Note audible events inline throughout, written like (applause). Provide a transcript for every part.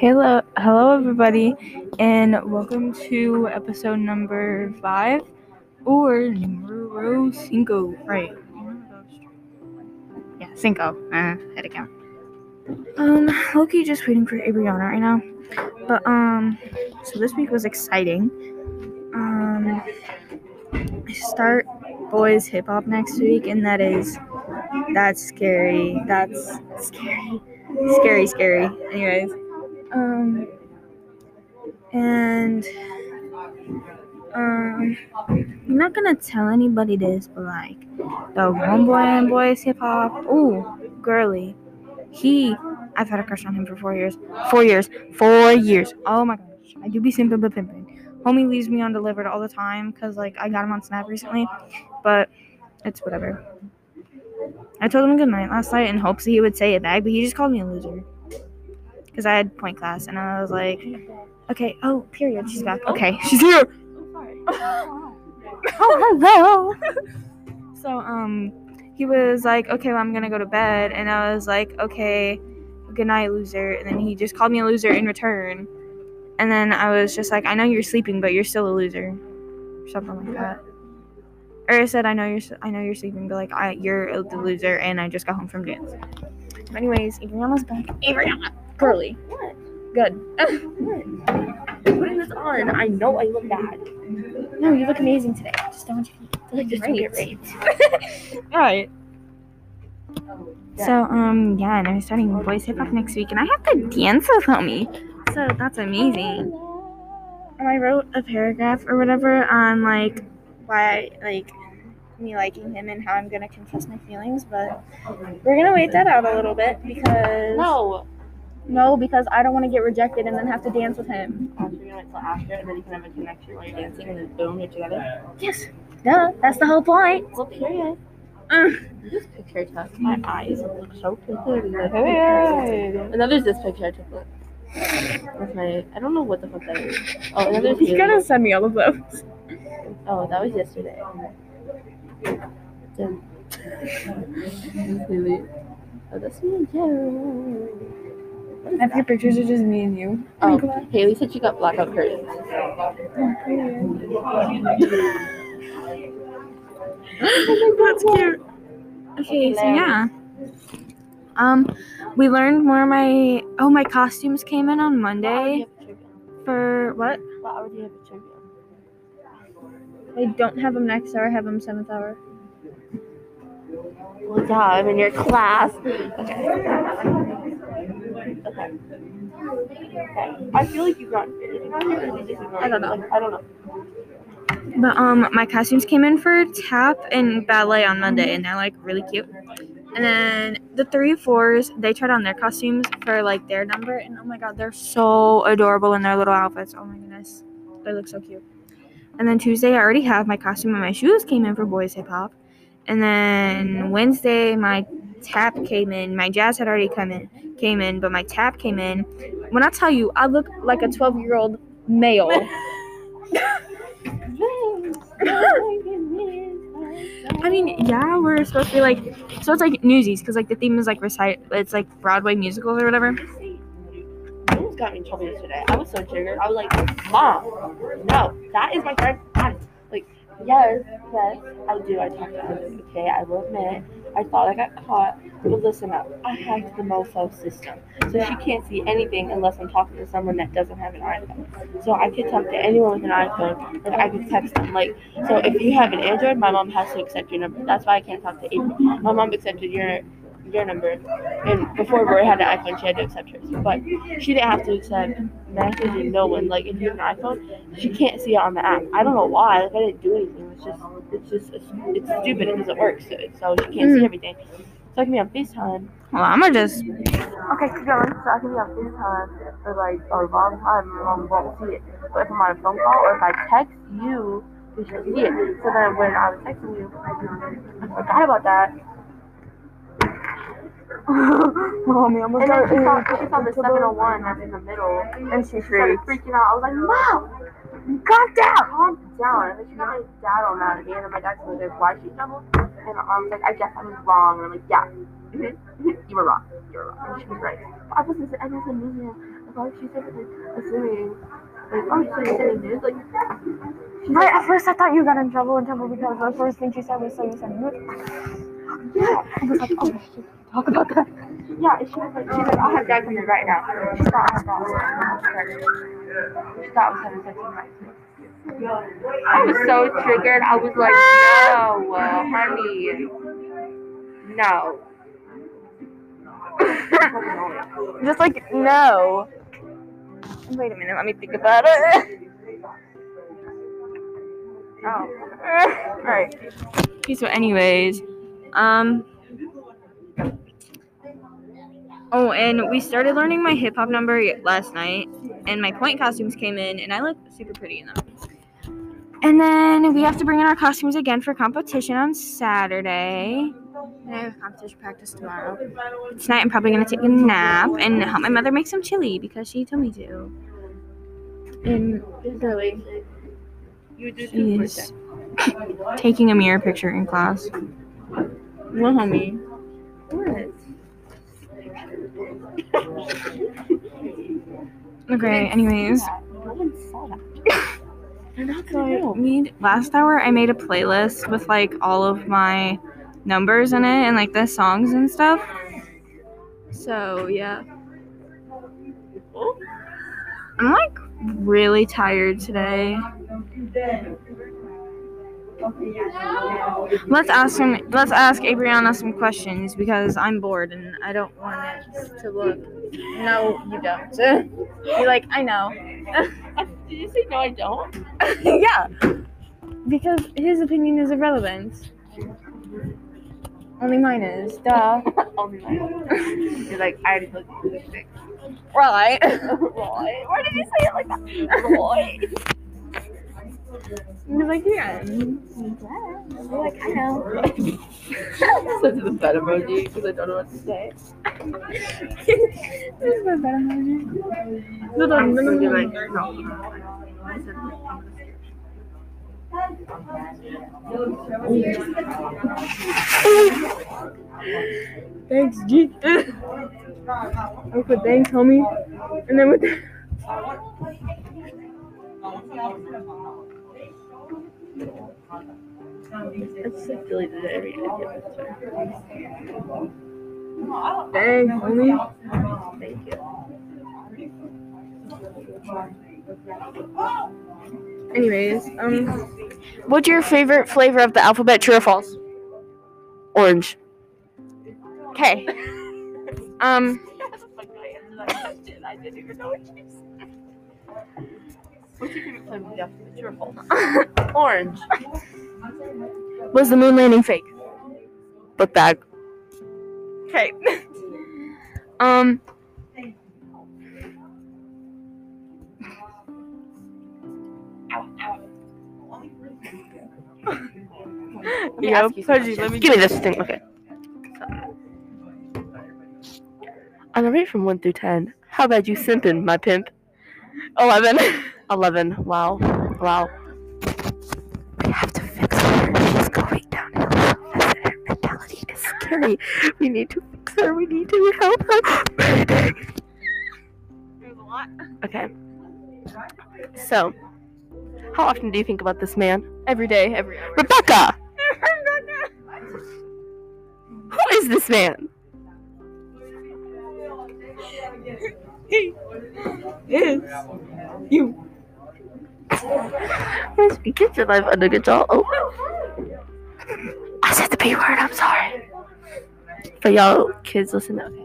Hello, hello everybody, and welcome to episode number five or numero cinco. Right? Yeah, cinco. Uh, to count. Um, Loki just waiting for Adriana right now, but um, so this week was exciting. Um, I start boys hip hop next week, and that is that's scary. That's scary, scary, scary. Anyways. Um, and um, I'm not gonna tell anybody this, but like the one boy and boys hip hop. Ooh, girly. He, I've had a crush on him for four years. Four years. Four years. Oh my gosh, I do be simping but pimping. Homie leaves me undelivered all the time because like I got him on Snap recently, but it's whatever. I told him good night last night in hopes that he would say it back, but he just called me a loser because I had pointe class, and I was like, okay, oh, period, she's back. Okay, she's here. (laughs) oh, hello. so, um, he was like, okay, well, I'm gonna go to bed, and I was like, okay, good night, loser. And then he just called me a loser in return, and then I was just like, I know you're sleeping, but you're still a loser, or something like that. Or I said, I know you're, I know you're sleeping, but like, I, you're the loser, and I just got home from dance. Anyways, Adriana's back. Adriana. Girly. What? Good. What? Putting this on, I know I look bad. no, you look amazing today. Just don't want you to Like just Great. get raped. (laughs) All right. So, um, yeah, and I'm starting boys hip hop next week, and I have to dance with homie. So that's amazing. And I wrote a paragraph or whatever on like why I like me liking him and how I'm gonna confess my feelings, but we're gonna wait that out a little bit because No. No, because I don't want to get rejected and then have to dance with him. Oh, so you're gonna wait till after, and then you can have a connection while you're dancing, and then boom, you're together. Yes, duh, that's the whole point. Well, period. Mm. This picture took my eyes look so pretty. And then there's this picture I took. Look. With my, I don't know what the fuck that is. Oh, and then there's You this. gotta send me all of those. Oh, that was yesterday. Then. (laughs) Really? Oh, that's me and Joe. What is Half your pictures are just me and you. Oh, Haley said she got blackout curtains. That's cute. Okay, so yeah. Um, we learned more of my oh my costumes came in on Monday for what? What hour do you have a trivia? I don't have them next hour. I have them seventh hour. Well, yeah, I'm in your class. Okay. Okay. Okay. I feel like you've got anything on here, or did you just ignore I don't know. I don't know. But um, my costumes came in for tap and ballet on Monday, and they're like really cute. And then the three fours, they tried on their costumes for like their number, and oh my god, they're so adorable in their little outfits. Oh my goodness, they look so cute. And then Tuesday, I already have my costume and my shoes came in for boys hip hop. And then Wednesday, my tap came in. My jazz had already come in, came in, but my tap came in. When I tell you, I look like a 12 year old male. (laughs) I mean, yeah, we're supposed to be like, so it's like Newsies, because like the theme is like recite, it's like Broadway musicals or whatever. Got me in trouble yesterday. I was so triggered. I was like, Mom, no, that is my friend's aunt. Like, yes, yes, I do. I talked to her. Okay, I will admit, I thought I got caught. But listen up, I hacked the MoFo system. So she can't see anything unless I'm talking to someone that doesn't have an iPhone. So I could talk to anyone with an iPhone, and I could text them. Like, so if you have an Android, my mom has to accept your number. That's why I can't talk to April. My mom accepted your your number, and before Rory had an iPhone, she had to accept hers. But she didn't have to accept messaging no one. Like if you have an iPhone, she can't see it on the app. I don't know why. Like I didn't do anything. It's just it's just it's, it's stupid. It doesn't work. So so she can't see Mm. everything. So I can be on FaceTime. Well, I'm gonna just, Okay, keep going. So I can be on FaceTime for like a long time. My mom won't see it. But if I'm on a phone call or if I text you, you should see it. So then when I was texting you, I forgot about that. (laughs) mommy, I'm And then she saw, she saw the 701 that's in the middle, and she started freaking out. I was like, Mom, calm down, calm down. Then she got my dad all mad at me, and then my dad told her, why she double? And I was like, I guess I was wrong. And I'm like, yeah, (laughs) you were wrong. You were wrong. And she was right. I wasn't, I wasn't losing. fuck? She said like assuming like oh so you're sending nudes like Right, at first I thought you got in trouble in trouble because the first thing she said was so you said nude. (laughs) was talk about that. Yeah, she was like, she's like, I'll have come in right now. She thought I She thought I was having sex with my I was so triggered. I was like, no, honey, no. (laughs) Just like, no. Wait a minute, let me think about it. Oh, (laughs) Alright. Okay, so anyways, um Oh, and we started learning my hip hop number last night, and my pointe costumes came in, and I look super pretty in them. And then we have to bring in our costumes again for competition on Saturday. And I have competition practice tomorrow. Tonight I'm probably gonna take a nap and help my mother make some chili because she told me to. And really? She's (laughs) taking a mirror picture in class. Well, homie. What? Okay, anyways. No one saw that. They're not So I made last hour I made a playlist with like all of my numbers in it and like the songs and stuff. So yeah. I'm like really tired today. Let's ask him let's ask Adriana some questions because I'm bored and I don't want it to look No, you don't. (laughs) You're like, I know. (laughs) Did you say no? I don't. (laughs) yeah. Because his opinion is irrelevant. Only mine is. Duh. Only mine. You're like, I already looked at this thing. Right. Why did you say it like that? Roy. You're like, yeah. You're like, I know. Send the bed emoji because I don't know what to say. (laughs) this is my bad emoji. No, no, I'm no, no, no. no. Said, Thanks, G. Put thanks, homie. And then with the. I just like deleted it every day. Thanks, homie. Thank you. Anyways, um, what's your favorite flavor of the alphabet? True or false? Orange. Okay. (laughs) Um, What's your favorite flavor of the alphabet? True or false? Orange. was the moon landing fake? Book bag. Okay. (laughs) um. (laughs) Yeah, you Pudgy, let me Give me this thing. Okay. On a rate from 1 through 10, how bad you simping, my pimp? 11. (laughs) 11. Wow. Wow. We have to fix her. She's going downhill so fast her mentality is scary. We need to fix her. We need to help her. Mayday. There's a lot. Okay. So, how often do you think about this man? Every day, every hour. Rebecca! (laughs) Who is this man? He is You. Get your life under control. Oh. I said the P word. I'm sorry. For y'all kids, listen. Okay.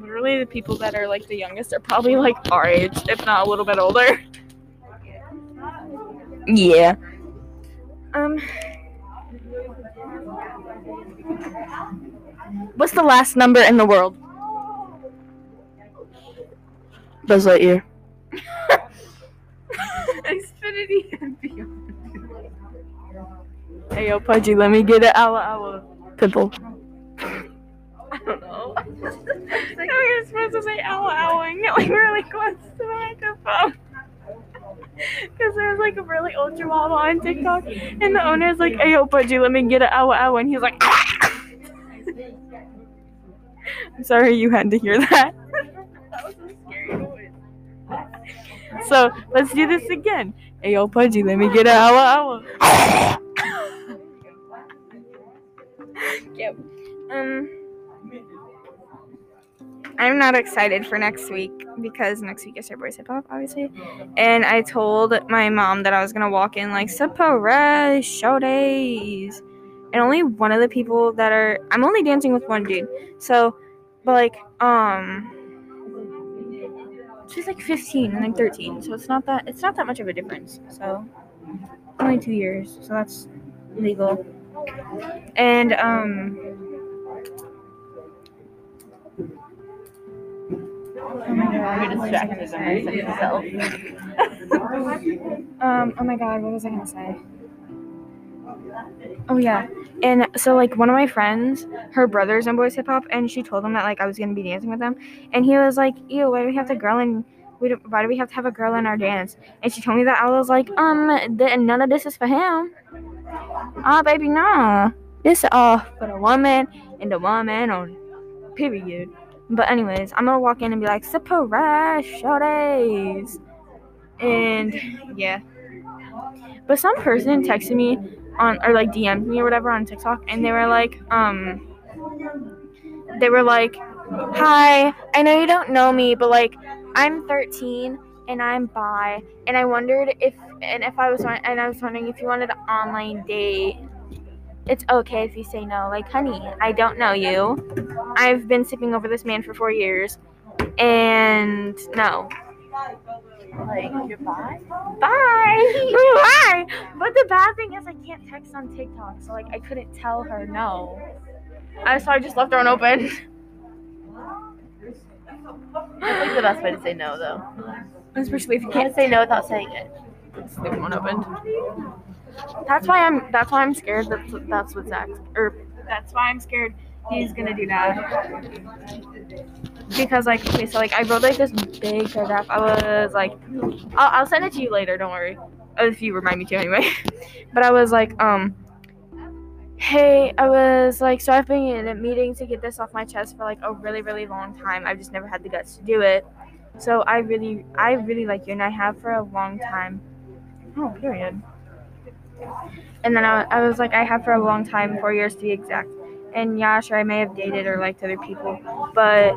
Literally, the people that are like the youngest are probably like our age, if not a little bit older. Yeah. Um. What's the last number in the world? Buzz Lightyear. (laughs) Xfinity (laughs) and beyond. Hey yo, Pudgy, let me get it. Ow, ow. Pimple. (laughs) I don't know. (laughs) no, you're supposed to say ow, ow, and get like really close to the microphone. Because there's like a really ultra model on TikTok, and the owner's like, hey yo, Pudgy, let me get it. Ow, ow, and he's like, I'm sorry you had to hear that. (laughs) So let's do this again. Hey yo, Pudgy, let me get an hour hour. (laughs) yep. Um I'm not excited for next week because next week is Sir Boys Hip Hop, obviously. And I told my mom that I was gonna walk in like surprise show days. And only one of the people that are I'm only dancing with one dude. So but like um she's like 15 and I'm 13, so it's not that it's not that much of a difference. So only two years, so that's legal. And um Oh my god. (laughs) Um, oh my god, what was I gonna say? Oh yeah. And so like one of my friends, her brother's in boys hip hop, and she told him that like I was gonna be dancing with them, and he was like, "Ew, why do we have to girl in? We don't, why do we have to have a girl in our dance?" And she told me that I was like, "Um, th- none of this is for him." Ah, baby, nah. This is all for the woman and the woman on period. But anyways, I'm gonna walk in and be like, surprise show days. And yeah. But some person texted me on or like DM'd me or whatever on TikTok and they were like, um they were like, Hi, I know you don't know me, but like I'm 13 and I'm bi and I wondered if and if I was and I was wondering if you wanted an online date it's okay if you say no. Like, honey, I don't know you. I've been sleeping over this man for four years, and no. Like, you're bi? Bye. (laughs) Bye. But the bad thing is, I can't text on TikTok, so like, I couldn't tell her no. I so I just left her one open. (laughs) That's like the best way to say no, though. Especially if you can't can't say no without saying it. just leave one open. That's why I'm. That's why I'm scared. That's that's what Zach. Or that's why I'm scared. He's gonna do that. Because like okay, so like I wrote like this big paragraph. I was like, I'll, I'll send it to you later. Don't worry. If you remind me to anyway. (laughs) but I was like, um, hey, I was like, so I've been in a meeting to get this off my chest for like a really really long time. I've just never had the guts to do it. So I really, I really like you, and I have for a long time. Oh, period. And then I, I was like, I have for a long time, four years to be exact. And yeah, sure, I may have dated or liked other people, but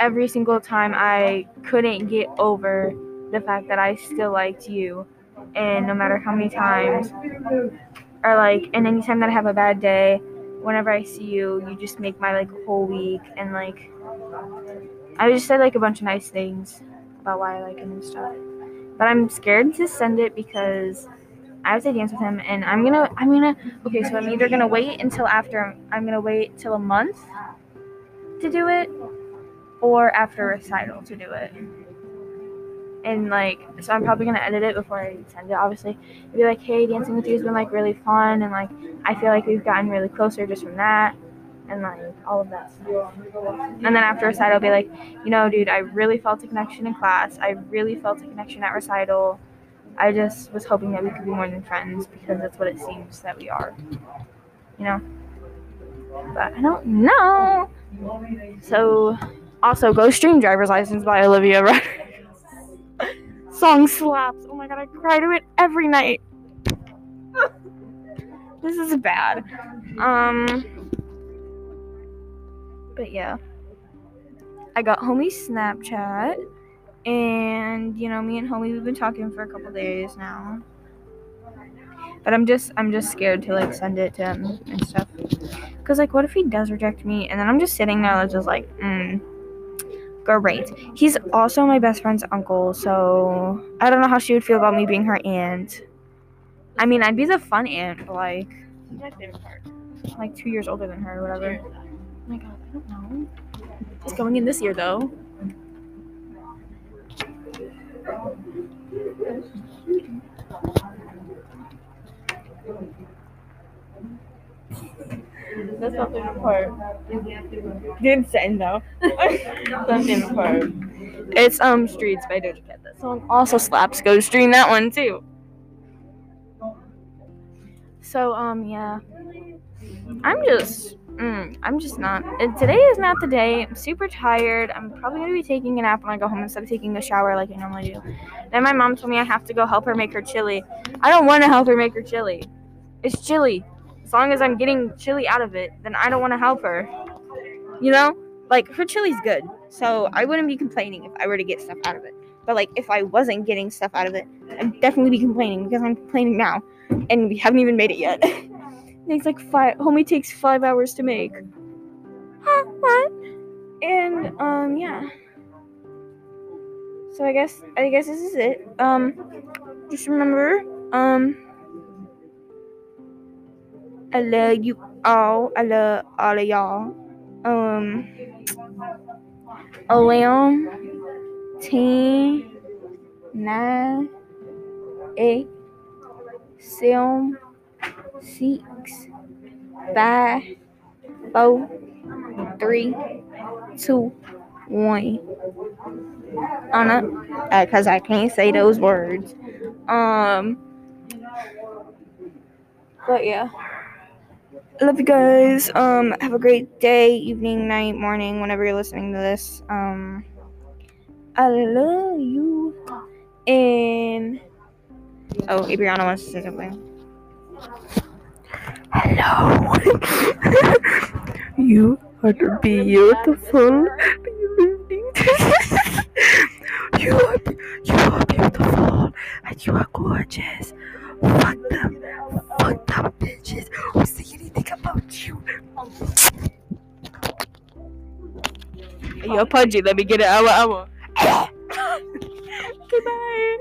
every single time I couldn't get over the fact that I still liked you. And no matter how many times, or like, and anytime that I have a bad day, whenever I see you, you just make my like whole week. And like, I just said like a bunch of nice things about why I like him and stuff. But I'm scared to send it because I have to dance with him, and I'm gonna, I'm gonna, okay, so I'm either gonna wait until after, I'm gonna wait till a month to do it, or after recital to do it. And like, so I'm probably gonna edit it before I send it, obviously. It'd be like, hey, dancing with you has been like really fun, and like, I feel like we've gotten really closer just from that, and like, all of that stuff. And then after recital, I'll be like, you know, dude, I really felt a connection in class, I really felt a connection at recital. I just was hoping that we could be more than friends because that's what it seems that we are. You know? But I don't know. So, also, go stream Driver's License by Olivia Rodrigo. (laughs) Song slaps. Oh my god, I cry to it every night. (laughs) this is bad. Um, but yeah. I got homie's Snapchat. And you know, me and homie we've been talking for a couple days now. But I'm just I'm just scared to like send it to him and stuff. Cause like what if he does reject me and then I'm just sitting there just like, mm, great. He's also my best friend's uncle, so I don't know how she would feel about me being her aunt. I mean I'd be the fun aunt, but like my favorite part? like two years older than her or whatever. Oh my god, I don't know. He's going in this year though. That's my favorite part. Didn't say no. That's my favorite part. It's um Streets by Doja Cat. That song also slaps. Go stream that one too. So um yeah. I'm just mm, I'm just not. Today is not the day. I'm super tired. I'm probably gonna be taking a nap when I go home instead of taking a shower like I normally do. Then my mom told me I have to go help her make her chili. I don't want to help her make her chili. It's chili. Long as I'm getting chili out of it, then I don't want to help her. You know, like her chili's good, so I wouldn't be complaining if I were to get stuff out of it. But like if I wasn't getting stuff out of it, I'd definitely be complaining because I'm complaining now, and we haven't even made it yet. (laughs) it takes like five. Homie takes five hours to make. (gasps) Huh? What? And um yeah. So I guess I guess this is it. Um, just remember um. I love you all. I love all of y'all. Um, ten, nine, eight, seven, six, five, four, three, two, one. Anna, because I can't say those words. Um, but yeah. Love you guys. Um, have a great day, evening, night, morning, whenever you're listening to this. Um, I love you. And oh, Adriana wants to say something. Hello. (laughs) you are beautiful. (laughs) you are you are beautiful and you are gorgeous. Fuck them. Fuck them bitches say anything about you. Yo, Pudgy, let me get it. I want. I want. Goodbye.